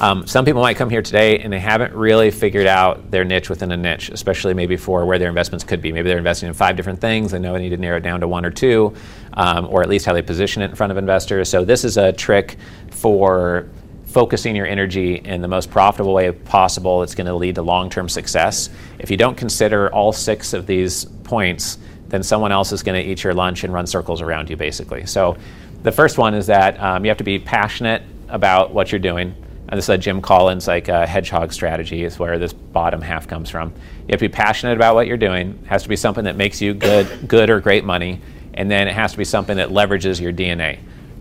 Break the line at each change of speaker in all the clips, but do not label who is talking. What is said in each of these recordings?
Um, some people might come here today and they haven't really figured out their niche within a niche, especially maybe for where their investments could be. Maybe they're investing in five different things. They know they need to narrow it down to one or two, um, or at least how they position it in front of investors. So this is a trick for focusing your energy in the most profitable way possible. It's going to lead to long-term success. If you don't consider all six of these points, then someone else is going to eat your lunch and run circles around you, basically. So the first one is that um, you have to be passionate about what you're doing. And this is a Jim Collins like uh, hedgehog strategy is where this bottom half comes from. You have to be passionate about what you're doing. It has to be something that makes you good, good or great money, and then it has to be something that leverages your DNA.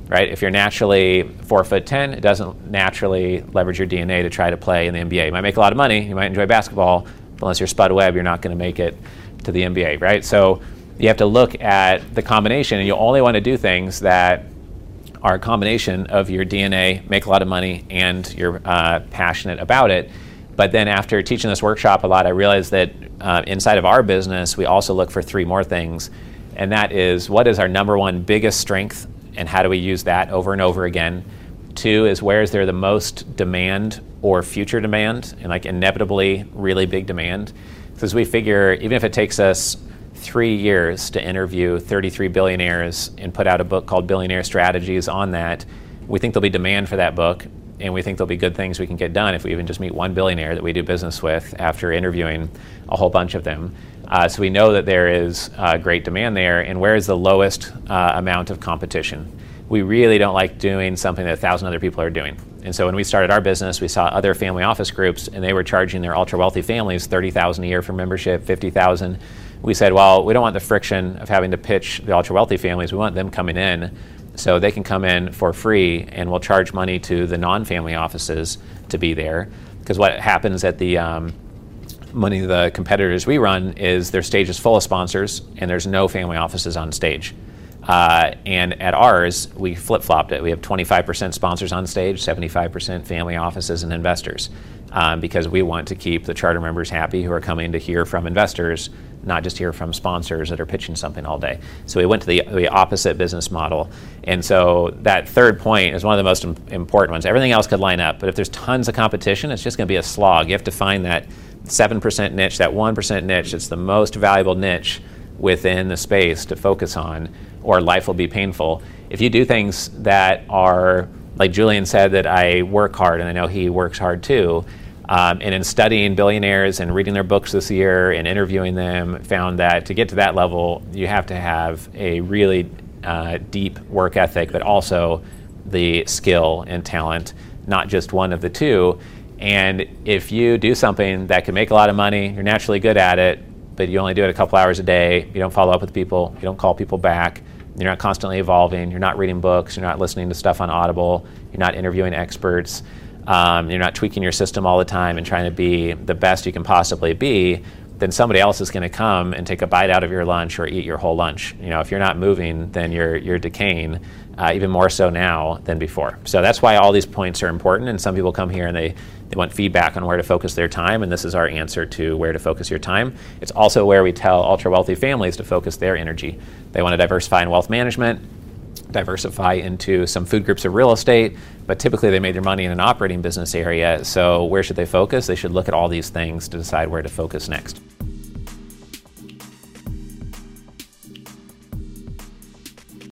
Right? If you're naturally four foot ten, it doesn't naturally leverage your DNA to try to play in the NBA. You might make a lot of money, you might enjoy basketball, but unless you're Spud Webb, you're not going to make it to the NBA. Right? So you have to look at the combination, and you only want to do things that are a combination of your DNA, make a lot of money, and you're uh, passionate about it. But then after teaching this workshop a lot, I realized that uh, inside of our business, we also look for three more things. And that is what is our number one biggest strength, and how do we use that over and over again? Two is where is there the most demand or future demand, and like inevitably really big demand? Because we figure even if it takes us three years to interview 33 billionaires and put out a book called Billionaire Strategies on that. We think there'll be demand for that book, and we think there'll be good things we can get done if we even just meet one billionaire that we do business with after interviewing a whole bunch of them. Uh, so we know that there is uh, great demand there, and where is the lowest uh, amount of competition? We really don't like doing something that a thousand other people are doing. And so when we started our business, we saw other family office groups, and they were charging their ultra wealthy families thirty thousand a year for membership, fifty thousand we said, well, we don't want the friction of having to pitch the ultra wealthy families. We want them coming in so they can come in for free and we'll charge money to the non family offices to be there. Because what happens at the um, the competitors we run is their stage is full of sponsors and there's no family offices on stage. Uh, and at ours, we flip flopped it. We have 25% sponsors on stage, 75% family offices and investors, um, because we want to keep the charter members happy who are coming to hear from investors not just hear from sponsors that are pitching something all day. So we went to the, the opposite business model. And so that third point is one of the most important ones. Everything else could line up, but if there's tons of competition, it's just going to be a slog. You have to find that 7% niche, that 1% niche, it's the most valuable niche within the space to focus on, or life will be painful. If you do things that are, like Julian said, that I work hard, and I know he works hard too um, and in studying billionaires and reading their books this year and interviewing them, found that to get to that level, you have to have a really uh, deep work ethic, but also the skill and talent, not just one of the two. And if you do something that can make a lot of money, you're naturally good at it, but you only do it a couple hours a day, you don't follow up with people, you don't call people back, you're not constantly evolving, you're not reading books, you're not listening to stuff on Audible, you're not interviewing experts. Um, you're not tweaking your system all the time and trying to be the best you can possibly be, then somebody else is going to come and take a bite out of your lunch or eat your whole lunch. You know, if you're not moving, then you're you're decaying, uh, even more so now than before. So that's why all these points are important. And some people come here and they they want feedback on where to focus their time, and this is our answer to where to focus your time. It's also where we tell ultra wealthy families to focus their energy. They want to diversify in wealth management diversify into some food groups of real estate, but typically they made their money in an operating business area. So, where should they focus? They should look at all these things to decide where to focus next.